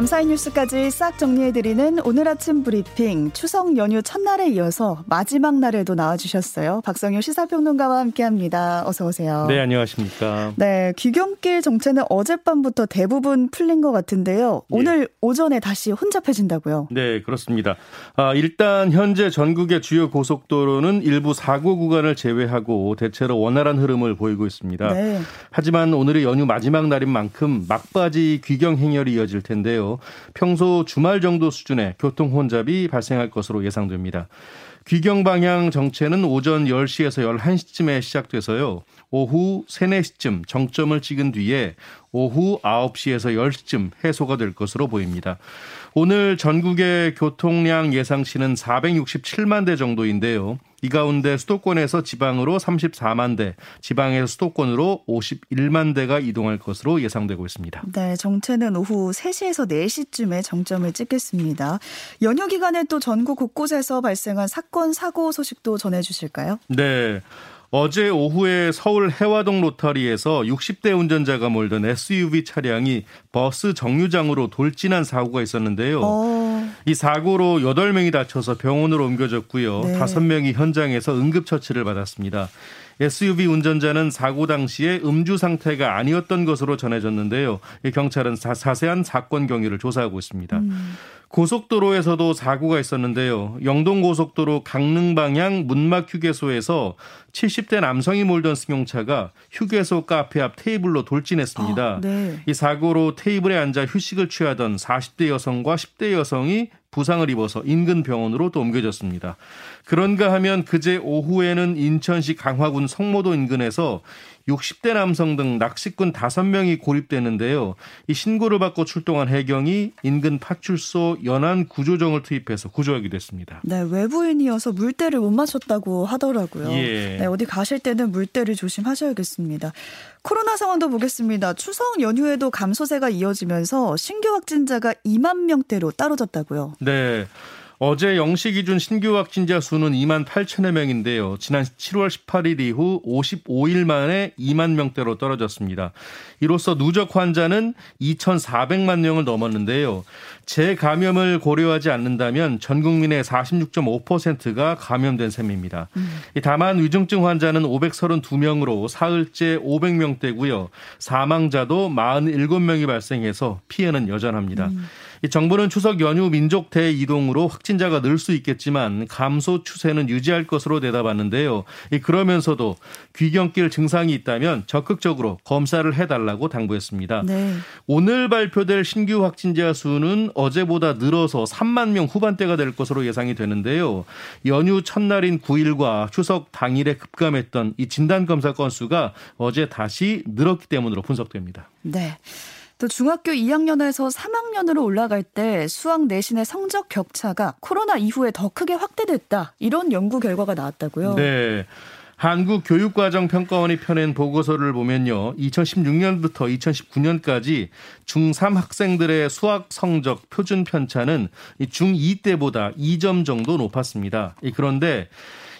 밤사이 뉴스까지 싹 정리해드리는 오늘 아침 브리핑 추석 연휴 첫날에 이어서 마지막 날에도 나와주셨어요. 박성효 시사평론가와 함께합니다. 어서 오세요. 네, 안녕하십니까. 네, 귀경길 정체는 어젯밤부터 대부분 풀린 것 같은데요. 예. 오늘 예. 오전에 다시 혼잡해진다고요? 네, 그렇습니다. 아, 일단 현재 전국의 주요 고속도로는 일부 사고 구간을 제외하고 대체로 원활한 흐름을 보이고 있습니다. 네. 하지만 오늘이 연휴 마지막 날인 만큼 막바지 귀경 행렬이 이어질 텐데요. 평소 주말 정도 수준의 교통 혼잡이 발생할 것으로 예상됩니다. 귀경 방향 정체는 오전 10시에서 11시쯤에 시작돼서요. 오후 3, 4시쯤 정점을 찍은 뒤에 오후 9시에서 10시쯤 해소가 될 것으로 보입니다. 오늘 전국의 교통량 예상치는 467만 대 정도인데요. 이 가운데 수도권에서 지방으로 34만 대, 지방에서 수도권으로 51만 대가 이동할 것으로 예상되고 있습니다. 네, 정체는 오후 3시에서 4시쯤에 정점을 찍겠습니다. 연휴 기간에 또 전국 곳곳에서 발생한 사건 사고 소식도 전해 주실까요? 네. 어제 오후에 서울 해화동 로터리에서 60대 운전자가 몰던 SUV 차량이 버스 정류장으로 돌진한 사고가 있었는데요. 어... 이 사고로 8명이 다쳐서 병원으로 옮겨졌고요. 네. 5명이 현장에서 응급처치를 받았습니다. SUV 운전자는 사고 당시에 음주 상태가 아니었던 것으로 전해졌는데요. 경찰은 자, 세한 사건 경위를 조사하고 있습니다. 음. 고속도로에서도 사고가 있었는데요. 영동고속도로 강릉 방향 문막 휴게소에서 70대 남성이 몰던 승용차가 휴게소 카페 앞 테이블로 돌진했습니다. 아, 네. 이 사고로 테이블에 앉아 휴식을 취하던 40대 여성과 10대 여성이 부상을 입어서 인근 병원으로 또 옮겨졌습니다. 그런가 하면 그제 오후에는 인천시 강화군 성모도 인근에서 60대 남성 등 낚시꾼 5명이 고립되는데요. 이 신고를 받고 출동한 해경이 인근 파출소 연안 구조정을 투입해서 구조하기도 했습니다. 네, 외부인이어서 물때를 못 맞췄다고 하더라고요. 예. 네, 어디 가실 때는 물때를 조심하셔야겠습니다. 코로나 상황도 보겠습니다. 추석 연휴에도 감소세가 이어지면서 신규 확진자가 2만 명대로 떨어졌다고요. 네. 어제 0시 기준 신규 확진자 수는 2만 8천여 명인데요. 지난 7월 18일 이후 55일 만에 2만 명대로 떨어졌습니다. 이로써 누적 환자는 2,400만 명을 넘었는데요. 재감염을 고려하지 않는다면 전 국민의 46.5%가 감염된 셈입니다. 음. 다만 위중증 환자는 532명으로 사흘째 500명대고요. 사망자도 47명이 발생해서 피해는 여전합니다. 음. 정부는 추석 연휴 민족 대이동으로 확진자가 늘 수 있겠지만 감소 추세는 유지할 것으로 내다봤는데요. 그러면서도 귀경길 증상이 있다면 적극적으로 검사를 해달라고 당부했습니다. 네. 오늘 발표될 신규 확진자 수는 어제보다 늘어서 3만 명 후반대가 될 것으로 예상이 되는데요. 연휴 첫날인 9일과 추석 당일에 급감했던 이 진단 검사 건수가 어제 다시 늘었기 때문으로 분석됩니다. 네. 또 중학교 2학년에서 3학년으로 올라갈 때 수학 내신의 성적 격차가 코로나 이후에 더 크게 확대됐다. 이런 연구 결과가 나왔다고요. 네. 한국교육과정평가원이 펴낸 보고서를 보면요. 2016년부터 2019년까지 중3 학생들의 수학 성적 표준 편차는 중2 때보다 2점 정도 높았습니다. 그런데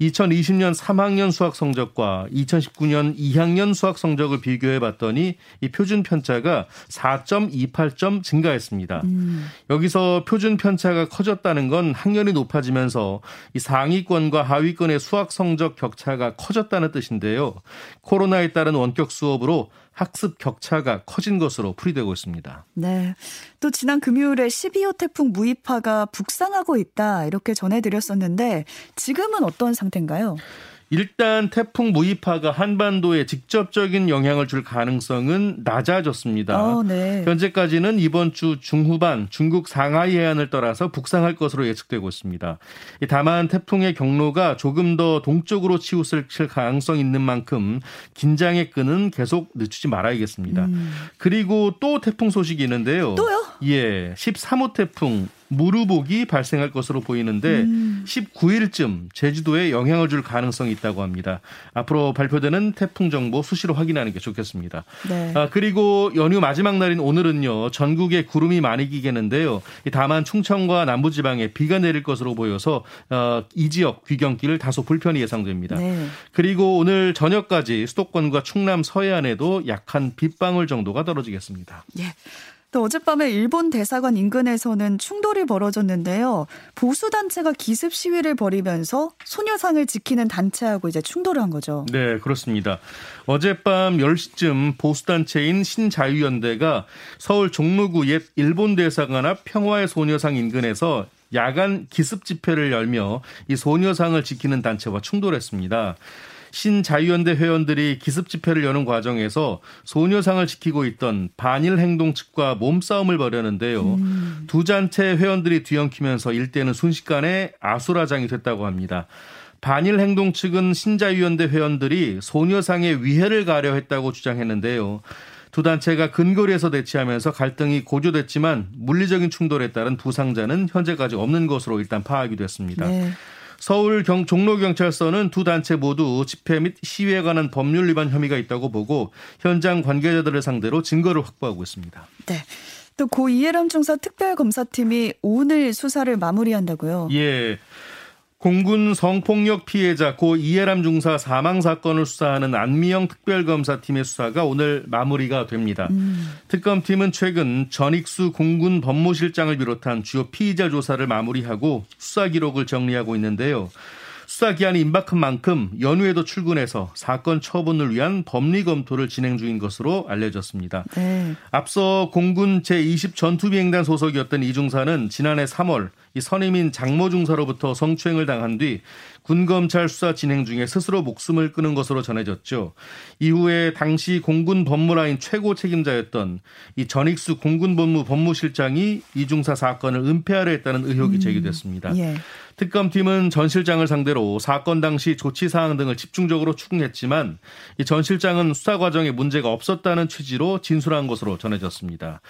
2020년 3학년 수학 성적과 2019년 2학년 수학 성적을 비교해 봤더니 이 표준 편차가 4.28점 증가했습니다. 음. 여기서 표준 편차가 커졌다는 건 학년이 높아지면서 이 상위권과 하위권의 수학 성적 격차가 커졌다는 뜻인데요. 코로나에 따른 원격 수업으로 학습 격차가 커진 것으로 풀이되고 있습니다. 네. 또 지난 금요일에 12호 태풍 무이파가 북상하고 있다 이렇게 전해드렸었는데 지금은 어떤 상태인가요? 일단 태풍 무이파가 한반도에 직접적인 영향을 줄 가능성은 낮아졌습니다. 어, 네. 현재까지는 이번 주 중후반 중국 상하이 해안을 떠나서 북상할 것으로 예측되고 있습니다. 다만 태풍의 경로가 조금 더 동쪽으로 치우칠 가능성 있는 만큼 긴장의 끈은 계속 늦추지 말아야겠습니다. 음. 그리고 또 태풍 소식이 있는데요. 또요? 예, 13호 태풍 무르복이 발생할 것으로 보이는데 음. 19일쯤 제주도에 영향을 줄 가능성이 있다고 합니다. 앞으로 발표되는 태풍 정보 수시로 확인하는 게 좋겠습니다. 네. 아, 그리고 연휴 마지막 날인 오늘은요 전국에 구름이 많이 끼겠는데요. 다만 충청과 남부지방에 비가 내릴 것으로 보여서 어, 이 지역 귀경길 다소 불편이 예상됩니다. 네. 그리고 오늘 저녁까지 수도권과 충남 서해안에도 약한 빗방울 정도가 떨어지겠습니다. 예. 또 어젯밤에 일본 대사관 인근에서는 충돌이 벌어졌는데요. 보수 단체가 기습 시위를 벌이면서 소녀상을 지키는 단체하고 이제 충돌을 한 거죠. 네, 그렇습니다. 어젯밤 10시쯤 보수 단체인 신자유연대가 서울 종로구 옛 일본 대사관 앞 평화의 소녀상 인근에서 야간 기습 집회를 열며 이 소녀상을 지키는 단체와 충돌했습니다. 신자유연대 회원들이 기습 집회를 여는 과정에서 소녀상을 지키고 있던 반일 행동 측과 몸싸움을 벌였는데요. 음. 두 단체 회원들이 뒤엉키면서 일대는 순식간에 아수라장이 됐다고 합니다. 반일 행동 측은 신자유연대 회원들이 소녀상의 위해를 가려 했다고 주장했는데요. 두 단체가 근거리에서 대치하면서 갈등이 고조됐지만 물리적인 충돌에 따른 부상자는 현재까지 없는 것으로 일단 파악이 됐습니다. 네. 서울 경, 종로경찰서는 두 단체 모두 집회 및 시위에 관한 법률 위반 혐의가 있다고 보고 현장 관계자들을 상대로 증거를 확보하고 있습니다. 네. 또 고 이해람 중사 특별검사팀이 오늘 수사를 마무리한다고요? 예. 공군 성폭력 피해자 고 이해람 중사 사망 사건을 수사하는 안미영 특별검사팀의 수사가 오늘 마무리가 됩니다. 음. 특검팀은 최근 전익수 공군 법무실장을 비롯한 주요 피의자 조사를 마무리하고 수사 기록을 정리하고 있는데요. 수사 기한이 임박한 만큼 연후에도 출근해서 사건 처분을 위한 법리 검토를 진행 중인 것으로 알려졌습니다. 네. 앞서 공군 제20 전투비행단 소속이었던 이 중사는 지난해 3월 이 선임인 장모 중사로부터 성추행을 당한 뒤 군검찰 수사 진행 중에 스스로 목숨을 끊은 것으로 전해졌죠. 이후에 당시 공군 법무라인 최고 책임자였던 이 전익수 공군법무 법무실장이 이 중사 사건을 은폐하려 했다는 의혹이 음. 제기됐습니다. 음, 예. 특검팀은 전 실장을 상대로 사건 당시 조치 사항 등을 집중적으로 추궁했지만 이 전 실장은 수사 과정에 문제가 없었다는 취지로 진술한 것으로 전해졌습니다.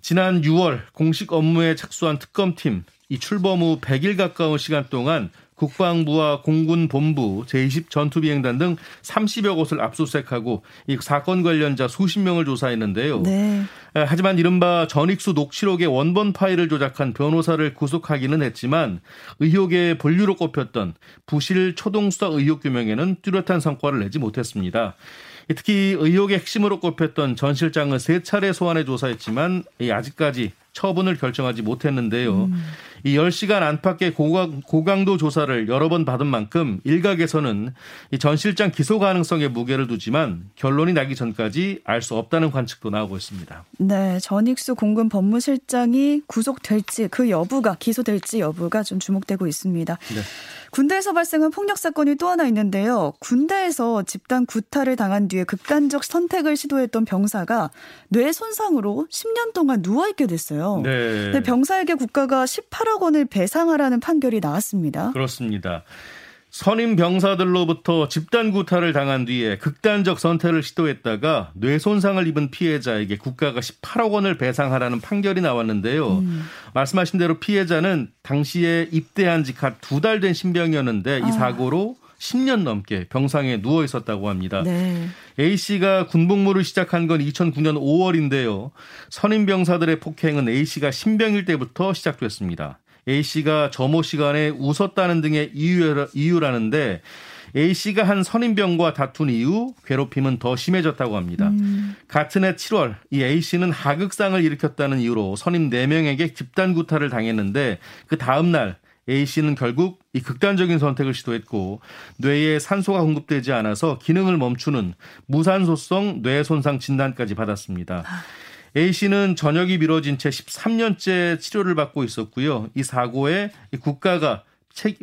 지난 6월 공식 업무에 착수한 특검팀 이 출범 후 100일 가까운 시간 동안 국방부와 공군 본부, 제20 전투비행단 등 30여 곳을 압수수색하고 이 사건 관련자 수십 명을 조사했는데요. 네. 하지만 이른바 전익수 녹취록의 원본 파일을 조작한 변호사를 구속하기는 했지만 의혹의 본류로 꼽혔던 부실 초동수사 의혹 규명에는 뚜렷한 성과를 내지 못했습니다. 특히 의혹의 핵심으로 꼽혔던 전 실장을 세 차례 소환해 조사했지만 아직까지 처분을 결정하지 못했는데요. 음. 이 10시간 안팎의 고강, 고강도 조사를 여러 번 받은 만큼 일각에서는 이 전 실장 기소 가능성에 무게를 두지만 결론이 나기 전까지 알 수 없다는 관측도 나오고 있습니다. 네, 전익수 공군 법무실장이 구속될지 그 여부가 기소될지 여부가 좀 주목되고 있습니다. 네. 군대에서 발생한 폭력 사건이 또 하나 있는데요. 군대에서 집단 구타를 당한 뒤에 극단적 선택을 시도했던 병사가 뇌 손상으로 10년 동안 누워 있게 됐어요. 네. 네 병사에게 국가가 18억 원을 배상하라는 판결이 나왔습니다. 그렇습니다. 선임 병사들로부터 집단 구타를 당한 뒤에 극단적 선택을 시도했다가 뇌 손상을 입은 피해자에게 국가가 18억 원을 배상하라는 판결이 나왔는데요. 음. 말씀하신 대로 피해자는 당시에 입대한 지 갓 두 달 된 신병이었는데 이 아. 사고로 10년 넘게 병상에 누워 있었다고 합니다. 네. A 씨가 군복무를 시작한 건 2009년 5월인데요. 선임 병사들의 폭행은 A 씨가 신병일 때부터 시작됐습니다. A 씨가 점호 시간에 웃었다는 등의 이유라는데 A 씨가 한 선임병과 다툰 이후 괴롭힘은 더 심해졌다고 합니다. 음. 같은 해 7월 이 A 씨는 하극상을 일으켰다는 이유로 선임 4명에게 집단 구타를 당했는데 그 다음 날 A 씨는 결국 이 극단적인 선택을 시도했고 뇌에 산소가 공급되지 않아서 기능을 멈추는 무산소성 뇌 손상 진단까지 받았습니다. 아. A 씨는 전역이 미뤄진 채 13년째 치료를 받고 있었고요. 이 사고에 국가가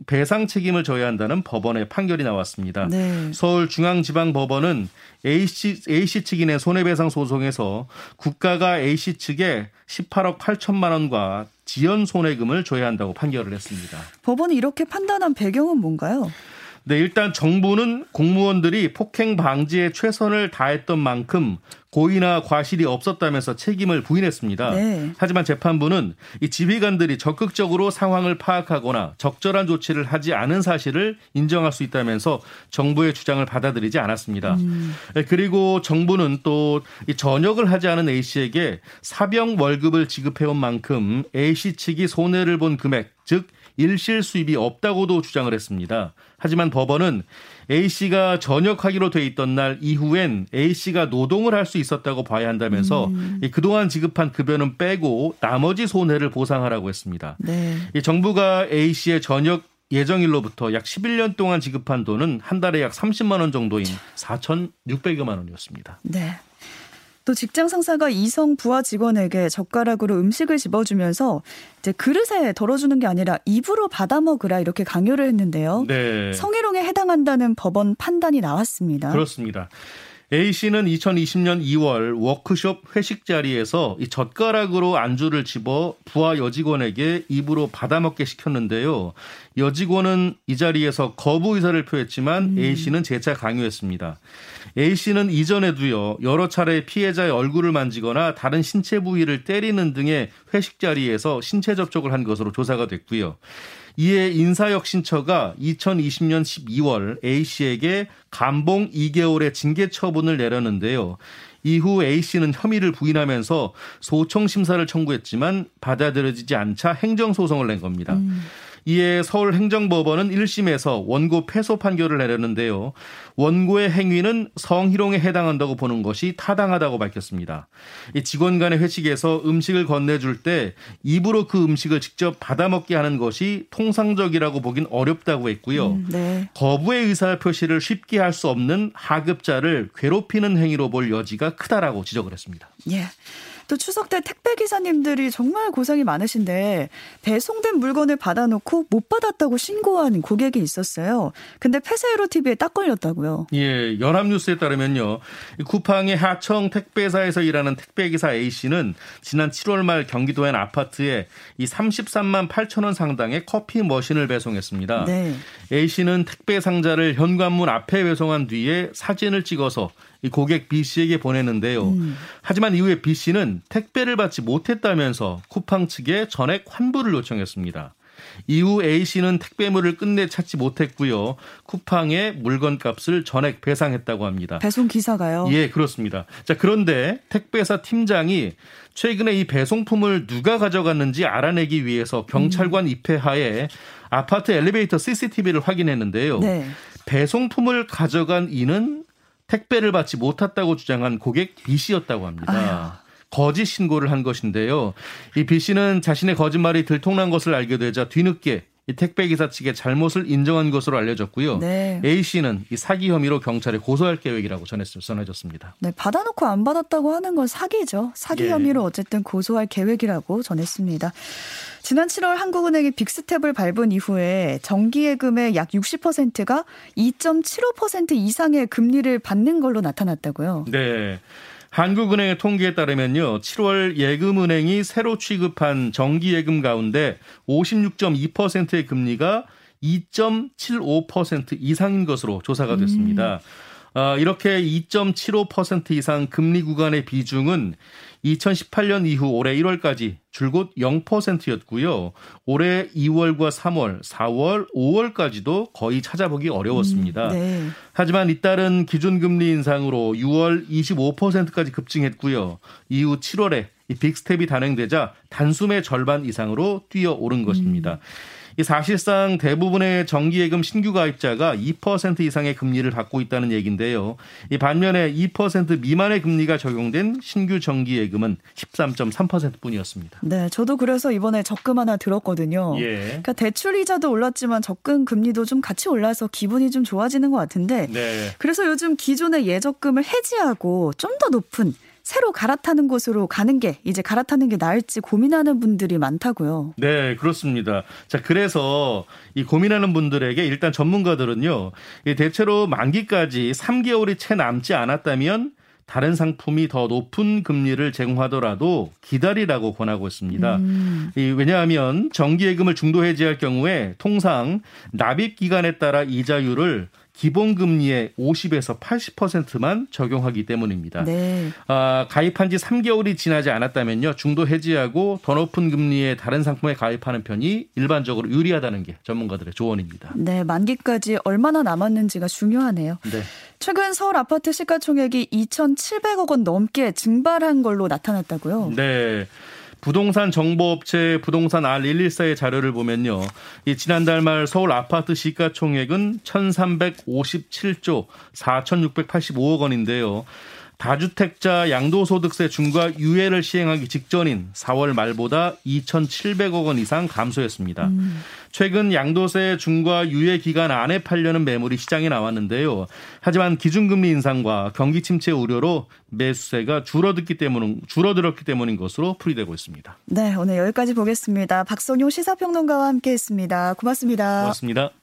배상 책임을 져야 한다는 법원의 판결이 나왔습니다. 네. 서울중앙지방법원은 A씨, A씨 낸 손해배상 소송에서 국가가 A씨 측에 18억 8천만 원과 지연 손해금을 줘야 한다고 판결을 했습니다. 법원이 이렇게 판단한 배경은 뭔가요? 네, 일단 정부는 공무원들이 폭행 방지에 최선을 다했던 만큼 고의나 과실이 없었다면서 책임을 부인했습니다. 네. 하지만 재판부는 이 지휘관들이 적극적으로 상황을 파악하거나 적절한 조치를 하지 않은 사실을 인정할 수 있다면서 정부의 주장을 받아들이지 않았습니다. 음. 네, 그리고 정부는 또이 전역을 하지 않은 A 씨에게 사병 월급을 지급해온 만큼 A 씨 측이 손해를 본 금액, 즉 일실 수입이 없다고도 주장을 했습니다. 하지만 법원은 A씨가 전역하기로 돼 있던 날 이후엔 A씨가 노동을 할 수 있었다고 봐야 한다면서 음. 그동안 지급한 급여는 빼고 나머지 손해를 보상하라고 했습니다. 네. 정부가 A씨의 전역 예정일로부터 약 11년 동안 지급한 돈은 한 달에 약 30만 원 정도인 4,600여만 원이었습니다. 네. 또 직장 상사가 이성 부하 직원에게 젓가락으로 음식을 집어주면서 이제 그릇에 덜어주는 게 아니라 입으로 받아 먹으라 이렇게 강요를 했는데요. 네. 성희롱에 해당한다는 법원 판단이 나왔습니다. 그렇습니다. A 씨는 2020년 2월 워크숍 회식 자리에서 이 젓가락으로 안주를 집어 부하 여직원에게 입으로 받아먹게 시켰는데요. 여직원은 이 자리에서 거부 의사를 표했지만 음. A 씨는 재차 강요했습니다. A 씨는 이전에도요 여러 차례 피해자의 얼굴을 만지거나 다른 신체 부위를 때리는 등의 회식 자리에서 신체 접촉을 한 것으로 조사가 됐고요. 이에 인사혁신처가 2020년 12월 A 씨에게 감봉 2개월의 징계 처분을 내렸는데요. 이후 A 씨는 혐의를 부인하면서 소청 심사를 청구했지만 받아들여지지 않자 행정 소송을 낸 겁니다. 음. 이에 서울행정법원은 1심에서 원고 패소 판결을 내렸는데요. 원고의 행위는 성희롱에 해당한다고 보는 것이 타당하다고 밝혔습니다. 이 직원 간의 회식에서 음식을 건네줄 때 입으로 그 음식을 직접 받아먹게 하는 것이 통상적이라고 보긴 어렵다고 했고요. 음, 네. 거부의 의사 표시를 쉽게 할 수 없는 하급자를 괴롭히는 행위로 볼 여지가 크다라고 지적을 했습니다. 예. 또 추석 때 택배 기사님들이 정말 고생이 많으신데 배송된 물건을 받아놓고 못 받았다고 신고한 고객이 있었어요. 근데 폐쇄로 TV에 딱 걸렸다고요. 예, 연합뉴스에 따르면요. 쿠팡의 하청 택배사에서 일하는 택배 기사 A 씨는 지난 7월 말 경기도의 한 아파트에 이 33만 8천 원 상당의 커피 머신을 배송했습니다. 네. A 씨는 택배 상자를 현관문 앞에 배송한 뒤에 사진을 찍어서 이 고객 B 씨에게 보냈는데요. 음. 하지만 이후에 B 씨는 택배를 받지 못했다면서 쿠팡 측에 전액 환불을 요청했습니다. 이후 A 씨는 택배물을 끝내 찾지 못했고요. 쿠팡에 물건값을 전액 배상했다고 합니다. 배송 기사가요? 예, 그렇습니다. 자, 그런데 택배사 팀장이 최근에 이 배송품을 누가 가져갔는지 알아내기 위해서 경찰관 음. 입회하에 아파트 엘리베이터 CCTV를 확인했는데요. 네. 배송품을 가져간 이는 택배를 받지 못했다고 주장한 고객 B 씨였다고 합니다. 아유. 거짓 신고를 한 것인데요. 이 B 씨는 자신의 거짓말이 들통난 것을 알게 되자 뒤늦게 이 택배 기사 측의 잘못을 인정한 것으로 알려졌고요. 네. A 씨는 이 사기 혐의로 경찰에 고소할 계획이라고 전해졌습니다. 네, 받아놓고 안 받았다고 하는 건 사기죠. 사기 예. 혐의로 어쨌든 고소할 계획이라고 전했습니다. 지난 7월 한국은행이 빅스텝을 밟은 이후에 정기예금의 약 60%가 2.75% 이상의 금리를 받는 걸로 나타났다고요. 네. 한국은행의 통계에 따르면요. 7월 예금은행이 새로 취급한 정기예금 가운데 56.2%의 금리가 2.75% 이상인 것으로 조사가 됐습니다. 음. 어, 이렇게 2.75% 이상 금리 구간의 비중은 2018년 이후 올해 1월까지 줄곧 0%였고요. 올해 2월과 3월, 4월, 5월까지도 거의 찾아보기 어려웠습니다. 음, 네. 하지만 잇따른 기준금리 인상으로 6월 25%까지 급증했고요. 이후 7월에 이 빅스텝이 단행되자 단숨에 절반 이상으로 뛰어오른 것입니다. 음. 이 사실상 대부분의 정기예금 신규 가입자가 2% 이상의 금리를 받고 있다는 얘기인데요. 이 반면에 2% 미만의 금리가 적용된 신규 정기예금은 13.3%뿐이었습니다. 네, 저도 그래서 이번에 적금 하나 들었거든요. 예. 그러니까 대출 이자도 올랐지만 적금 금리도 좀 같이 올라서 기분이 좀 좋아지는 것 같은데. 네. 그래서 요즘 기존의 예적금을 해지하고 좀 더 높은 새로 갈아타는 곳으로 가는 게 이제 갈아타는 게 나을지 고민하는 분들이 많다고요. 네, 그렇습니다. 자, 그래서 이 고민하는 분들에게 일단 전문가들은요. 대체로 만기까지 3개월이 채 남지 않았다면 다른 상품이 더 높은 금리를 제공하더라도 기다리라고 권하고 있습니다. 음. 왜냐하면 정기예금을 중도 해지할 경우에 통상 납입 기간에 따라 이자율을 기본금리의 50에서 80%만 적용하기 때문입니다. 네. 아, 가입한 지 3개월이 지나지 않았다면요. 중도 해지하고 더 높은 금리의 다른 상품에 가입하는 편이 일반적으로 유리하다는 게 전문가들의 조언입니다. 네, 만기까지 얼마나 남았는지가 중요하네요. 네. 최근 서울 아파트 시가총액이 2,700억 원 넘게 증발한 걸로 나타났다고요? 네. 부동산 정보업체 부동산 R114의 자료를 보면요. 이 지난달 말 서울 아파트 시가총액은 1357조 4685억 원인데요. 다주택자 양도소득세 중과 유예를 시행하기 직전인 4월 말보다 2,700억 원 이상 감소했습니다. 음. 최근 양도세 중과 유예 기간 안에 팔려는 매물이 시장에 나왔는데요. 하지만 기준금리 인상과 경기 침체 우려로 매수세가 줄어들기 때문 줄어들었기 때문인 것으로 풀이되고 있습니다. 네, 오늘 여기까지 보겠습니다. 박선용 시사평론가와 함께했습니다. 고맙습니다. 고맙습니다.